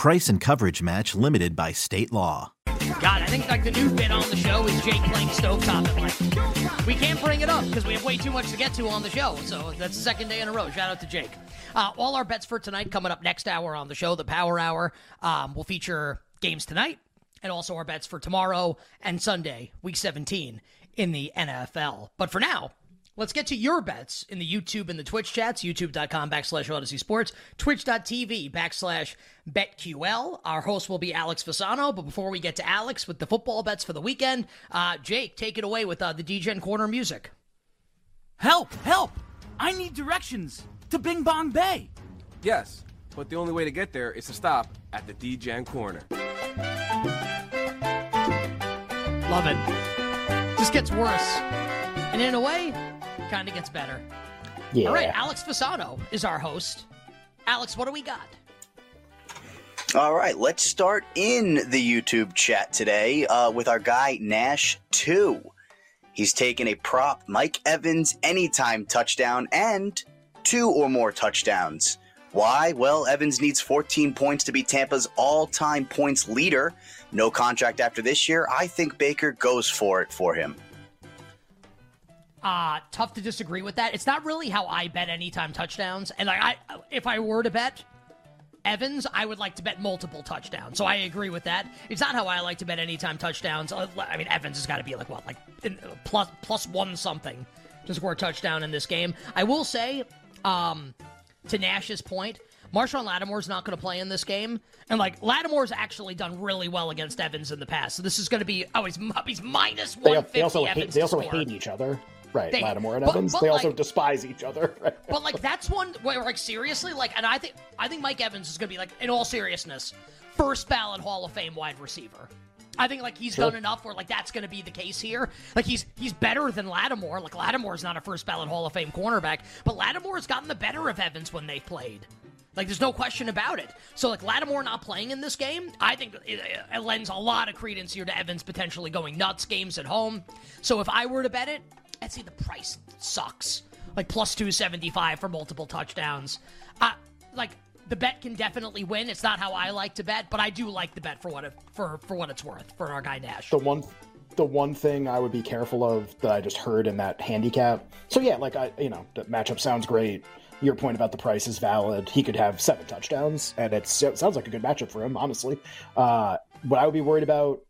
Price and coverage match limited by state law. God, I think like the new bit on the show is Jake playing stovetop at like we can't bring it up because we have way too much to get to on the show. So that's the second day in a row. Shout out to Jake. Uh, all our bets for tonight coming up next hour on the show, the Power Hour. Um, will feature games tonight and also our bets for tomorrow and Sunday, Week 17 in the NFL. But for now, let's get to your bets in the YouTube and the Twitch chats, youtube.com backslash Audacy Sports, twitch.tv backslash BetQL. Our host will be Alex Fasano. But before we get to Alex with the football bets for the weekend, uh, Jake, take it away with uh, the Degen Corner music. Help! Help! I need directions to Bing Bong Bay. Yes, but the only way to get there is to stop at the Degen Corner. Love it. Just gets worse. And in a way, kind of gets better. Yeah. All right, Alex Fasano is our host. Alex, what do we got? All right, let's start in the YouTube chat today uh, with our guy Nash2. He's taken a prop Mike Evans anytime touchdown and two or more touchdowns. Why? Well, Evans needs 14 points to be Tampa's all time points leader. No contract after this year. I think Baker goes for it for him. Uh, tough to disagree with that. It's not really how I bet anytime touchdowns. And like I if I were to bet Evans, I would like to bet multiple touchdowns. So I agree with that. It's not how I like to bet anytime touchdowns. Uh, I mean, Evans has got to be like what, like uh, plus plus one something to score a touchdown in this game. I will say, um, to Nash's point, Marshon Lattimore's not going to play in this game, and like Lattimore's actually done really well against Evans in the past. So this is going to be oh he's he's minus They, one fifty. they also hate, they also hate each other. Right, They- Lattimore and but- Evans. but, they also despise each other. Right? But like that's one where like seriously like and I think I think Mike Evans is gonna be like in all seriousness first ballot Hall of Fame wide receiver. I think like he's Sure. done enough where like that's gonna be the case here. Like he's he's better than Lattimore. Like Lattimore's not a first ballot Hall of Fame cornerback, but Lattimore's gotten the better of Evans when they've played. Like there's no question about it. So like Lattimore not playing in this game, I think it, it lends a lot of credence here to Evans potentially going nuts games at home. So if I were to bet it, I'd say the price sucks. Like plus 275 for multiple touchdowns. Uh, like the bet can definitely win. It's not how I like to bet, but I do like the bet for what it, for for what it's worth for our guy Nash. the one the one thing I would be careful of that I just heard in that handicap. So yeah, like I you know, the matchup sounds great. Your point about the price is valid. He could have seven touchdowns, and it sounds like a good matchup for him, honestly. Uh, what I would be worried about,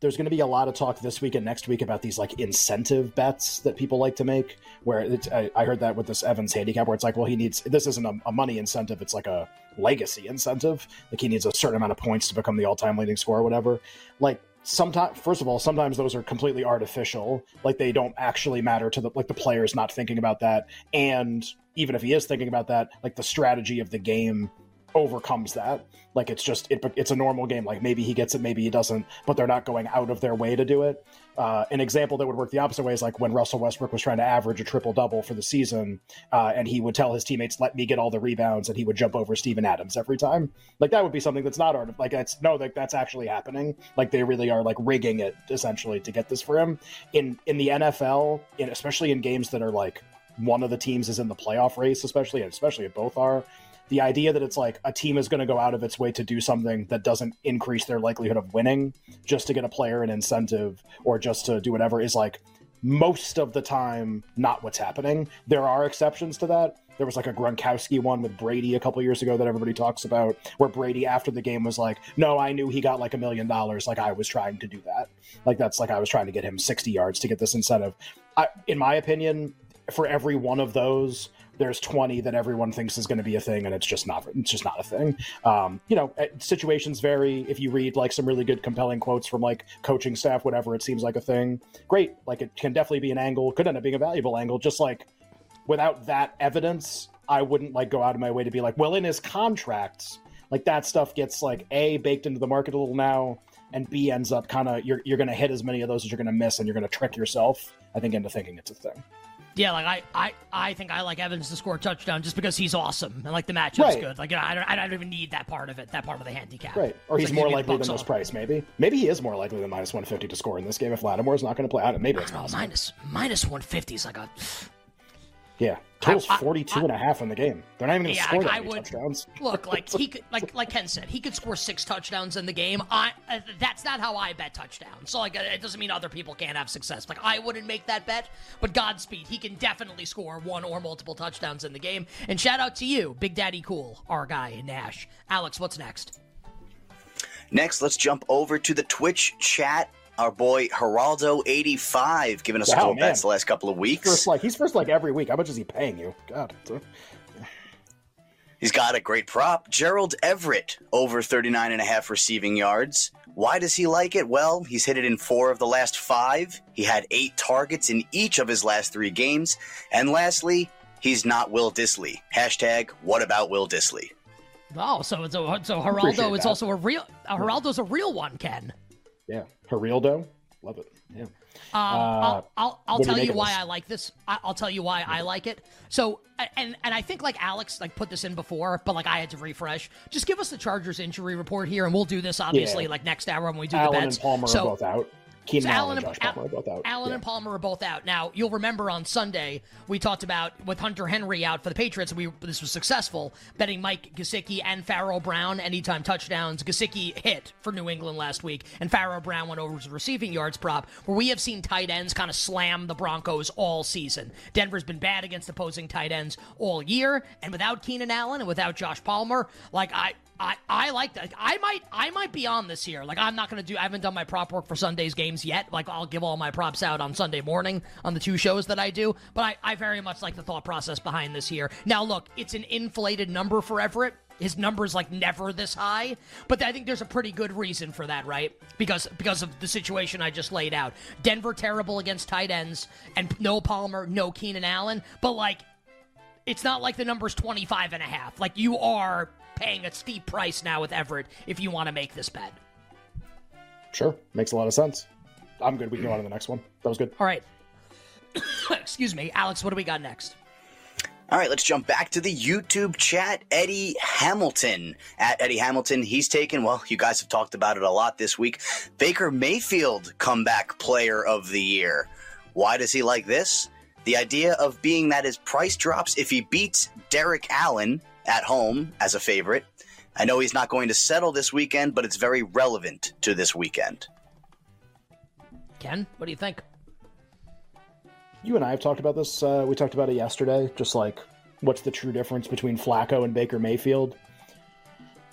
there's going to be a lot of talk this week and next week about these like incentive bets that people like to make. Where I, I heard that with this Evans handicap, where it's like, well, he needs this isn't a, a money incentive; it's like a legacy incentive. Like he needs a certain amount of points to become the all-time leading scorer, or whatever. Like sometimes first of all sometimes those are completely artificial like they don't actually matter to the like the player's not thinking about that and even if he is thinking about that like the strategy of the game overcomes that. Like it's just it, it's a normal game. Like maybe he gets it maybe he doesn't but they're not going out of their way to do it. Uh, an example that would work the opposite way is like when russell westbrook was trying to average a triple double for the season uh, and he would tell his teammates let me get all the rebounds and he would jump over Steven adams every time. Like that would be something that's not art like that's no like that's actually happening. Like they really are like rigging it essentially to get this for him. In in the nfl in, especially in games that are like one of the teams is in the playoff race especially especially if both are the idea that it's like a team is going to go out of its way to do something that doesn't increase their likelihood of winning just to get a player an incentive or just to do whatever is like most of the time not what's happening. There are exceptions to that. There was like a Gronkowski one with Brady a couple years ago that everybody talks about, where Brady after the game was like, "No, I knew he got like a million dollars. Like I was trying to do that. Like that's like I was trying to get him 60 yards to get this incentive." I, in my opinion, for every one of those, there's 20 that everyone thinks is going to be a thing and it's just not it's just not a thing. Um, you know eh, situations vary. If you read like some really good compelling quotes from like coaching staff whatever it seems like a thing great. Like it can definitely be an angle could end up being a valuable angle. Just like without that evidence i wouldn't like go out of my way to be like well in his contracts like that stuff gets like a baked into the market a little now and b ends up kind of you're, you're going to hit as many of those as you're going to miss and you're going to trick yourself i think into thinking it's a thing yeah, like I, I, I think I like Evans to score a touchdown just because he's awesome and like the matchup's right. good. Like I don't, I don't even need that part of it, that part of the handicap. Right, or he's like, more likely than this price. Maybe, maybe he is more likely than minus one fifty to score in this game if Lattimore's not going to play. I don't, maybe it's. Minus minus one fifty is like a yeah, total's I, I, 42 I, and a half in the game. They're not even going to yeah, score that many would, touchdowns. Look, like he could, like like Ken said, he could score six touchdowns in the game. I uh, that's not how I bet touchdowns. So like it doesn't mean other people can't have success. Like I wouldn't make that bet, but Godspeed, he can definitely score one or multiple touchdowns in the game. And shout out to you, Big Daddy Cool, our guy Nash. Alex, what's next? Next, let's jump over to the Twitch chat our boy Geraldo85 giving us wow, a couple man. bets the last couple of weeks. First, like he's first like every week. How much is he paying you? God. He's got a great prop. Gerald Everett over 39 and a half receiving yards. Why does he like it? Well, he's hit it in four of the last five. He had eight targets in each of his last three games. And lastly, he's not Will Dissly. Hashtag what about Will Dissly? Oh, so it's a, so Geraldo is also a real uh, Geraldo's a real one, Ken. Yeah, Herildo, love it. Yeah. Um, uh, I'll, I'll, I'll tell you, you why I like this. I'll tell you why I like it. So, and and I think like Alex like put this in before, but like I had to refresh. Just give us the Chargers injury report here, and we'll do this obviously yeah. like next hour when we do Allen the bets. and Palmer so, are both out. Keenan so Allen, and, Josh Palmer are both out. Allen yeah. and Palmer are both out. Now you'll remember on Sunday we talked about with Hunter Henry out for the Patriots. We this was successful betting Mike Gesicki and Pharaoh Brown anytime touchdowns. Gesicki hit for New England last week, and Pharaoh Brown went over his receiving yards prop. Where we have seen tight ends kind of slam the Broncos all season. Denver's been bad against opposing tight ends all year, and without Keenan Allen and without Josh Palmer, like I I, I like that. I might I might be on this here. Like I'm not gonna do. I haven't done my prop work for Sunday's games yet. Like I'll give all my props out on Sunday morning on the two shows that I do. But I, I very much like the thought process behind this here. Now look, it's an inflated number for Everett. His number's like never this high, but I think there's a pretty good reason for that, right? Because because of the situation I just laid out. Denver terrible against tight ends, and no Palmer, no Keenan Allen. But like, it's not like the number's 25 and a half. Like you are paying a steep price now with Everett if you want to make this bet. Sure, makes a lot of sense. I'm good. We can go on to the next one. That was good. All right. Excuse me, Alex. What do we got next? All right, let's jump back to the YouTube chat. Eddie Hamilton at Eddie Hamilton. He's taken, well, you guys have talked about it a lot this week. Baker Mayfield comeback player of the year. Why does he like this? The idea of being that his price drops if he beats Derek Allen at home as a favorite. I know he's not going to settle this weekend, but it's very relevant to this weekend. Ken, what do you think? You and I have talked about this. Uh, we talked about it yesterday. Just like, what's the true difference between Flacco and Baker Mayfield?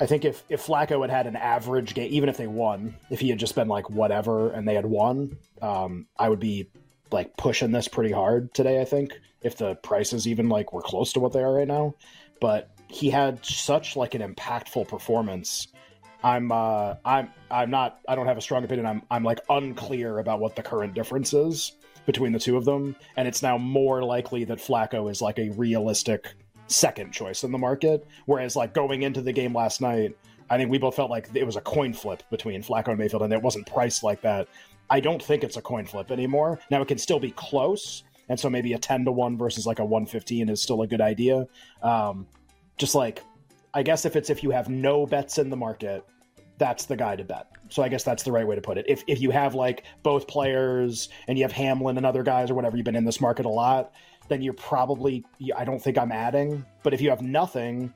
I think if if Flacco had had an average game, even if they won, if he had just been like whatever and they had won, um, I would be like pushing this pretty hard today. I think if the prices even like were close to what they are right now, but he had such like an impactful performance. I'm uh I'm I'm not I don't have a strong opinion. I'm I'm like unclear about what the current difference is between the two of them, and it's now more likely that Flacco is like a realistic second choice in the market. Whereas like going into the game last night, I think we both felt like it was a coin flip between Flacco and Mayfield, and it wasn't priced like that. I don't think it's a coin flip anymore. Now it can still be close, and so maybe a ten to one versus like a one fifteen is still a good idea. Um, just like, I guess if it's if you have no bets in the market, that's the guy to bet. So I guess that's the right way to put it. If if you have like both players and you have Hamlin and other guys or whatever, you've been in this market a lot, then you're probably I don't think I'm adding. But if you have nothing,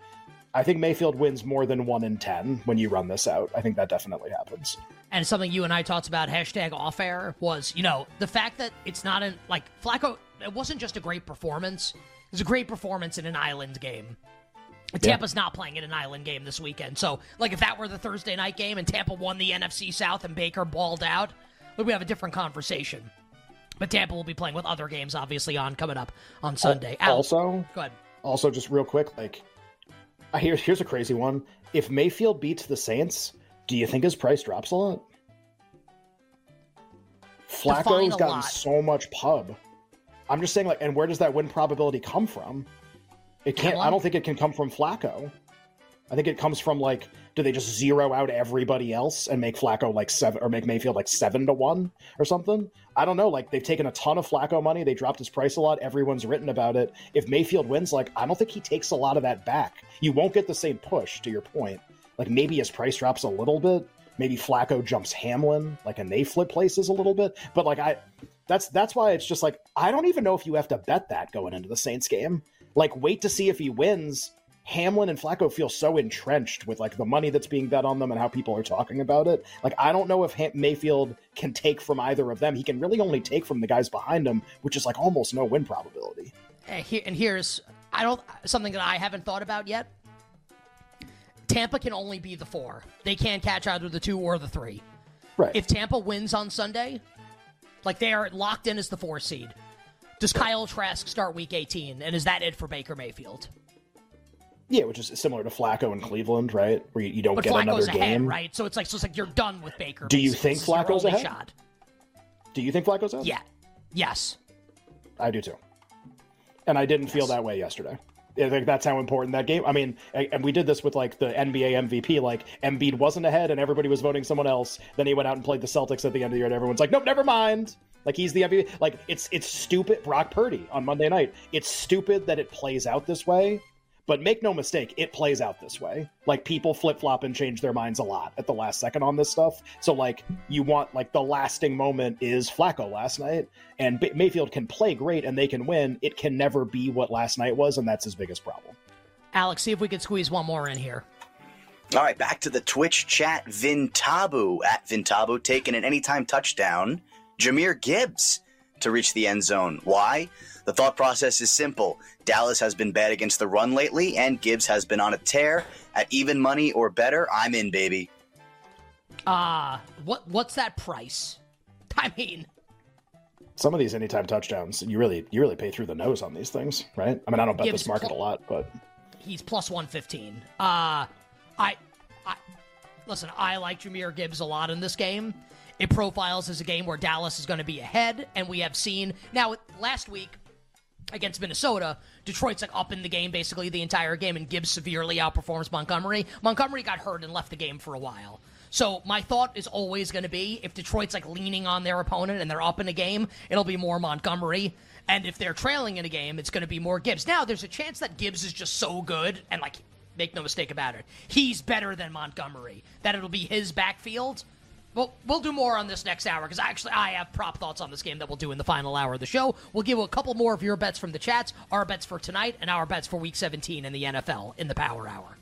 I think Mayfield wins more than one in ten when you run this out. I think that definitely happens. And something you and I talked about hashtag off air was, you know, the fact that it's not in like Flacco. It wasn't just a great performance; it was a great performance in an island game. Tampa's yeah. not playing in an island game this weekend. So, like, if that were the Thursday night game and Tampa won the NFC South and Baker balled out, we have a different conversation. But Tampa will be playing with other games, obviously, on coming up on Sunday. Also, go ahead. Also, just real quick, like, I hear here's a crazy one. If Mayfield beats the Saints, do you think his price drops a lot? Flacco's gotten lot. so much pub. I'm just saying, like, and where does that win probability come from? It can't. I don't think it can come from Flacco. I think it comes from like, do they just zero out everybody else and make Flacco like seven, or make Mayfield like seven to one or something? I don't know. Like they've taken a ton of Flacco money. They dropped his price a lot. Everyone's written about it. If Mayfield wins, like I don't think he takes a lot of that back. You won't get the same push. To your point, like maybe his price drops a little bit. Maybe Flacco jumps Hamlin, like, and they flip places a little bit. But like I, that's that's why it's just like I don't even know if you have to bet that going into the Saints game. Like wait to see if he wins. Hamlin and Flacco feel so entrenched with like the money that's being bet on them and how people are talking about it. Like I don't know if ha- Mayfield can take from either of them. He can really only take from the guys behind him, which is like almost no win probability. And here- and here's I don't something that I haven't thought about yet. Tampa can only be the four. They can't catch either the two or the three. Right. If Tampa wins on Sunday, like they are locked in as the four seed. Does Kyle Trask start Week 18, and is that it for Baker Mayfield? yeah, which is similar to Flacco in Cleveland, right? Where you, you don't But get Flacco's another ahead, game. right? So it's like so it's like you're done with Baker. Do you think Flacco's ahead? Shot. Do you think Flacco's out? Yeah. Yes. I do too. And I didn't feel that way yesterday. I think that's how important that game. I mean, and we did this with like the NBA MVP. Like Embiid wasn't ahead, and everybody was voting someone else. Then he went out and played the Celtics at the end of the year, and everyone's like, "Nope, never mind." Like he's the MVP. Like it's it's stupid. Brock Purdy on Monday night. It's stupid that it plays out this way. But make no mistake, it plays out this way. Like people flip flop and change their minds a lot at the last second on this stuff. So like you want like the lasting moment is Flacco last night, and B- Mayfield can play great and they can win. It can never be what last night was, and that's his biggest problem. Alex, see if we could squeeze one more in here. All right, back to the Twitch chat. Vintabu at Vintabu taking an anytime touchdown. Jahmyr Gibbs to reach the end zone. Why? The thought process is simple. Dallas has been bad against the run lately, and Gibbs has been on a tear. At even money or better, I'm in, baby. Uh what what's that price? I mean, Some of these anytime touchdowns, you really you really pay through the nose on these things, right? I mean, I don't bet Gibbs this market a lot, but he's plus 115. Uh I I listen, I like Jahmyr Gibbs a lot in this game. It profiles as a game where Dallas is going to be ahead and we have seen now last week against Minnesota, Detroit's like up in the game basically the entire game, and Gibbs severely outperforms Montgomery. Montgomery got hurt and left the game for a while. So my thought is always going to be if Detroit's like leaning on their opponent and they're up in a game, it'll be more Montgomery. And if they're trailing in a game, it's going to be more Gibbs. Now there's a chance that Gibbs is just so good and like make no mistake about it, he's better than Montgomery. That it'll be his backfield. Well, we'll do more on this next hour because actually I have prop thoughts on this game that we'll do in the final hour of the show. We'll give a couple more of your bets from the chats, our bets for tonight, and our bets for Week 17 in the NFL in the Power Hour.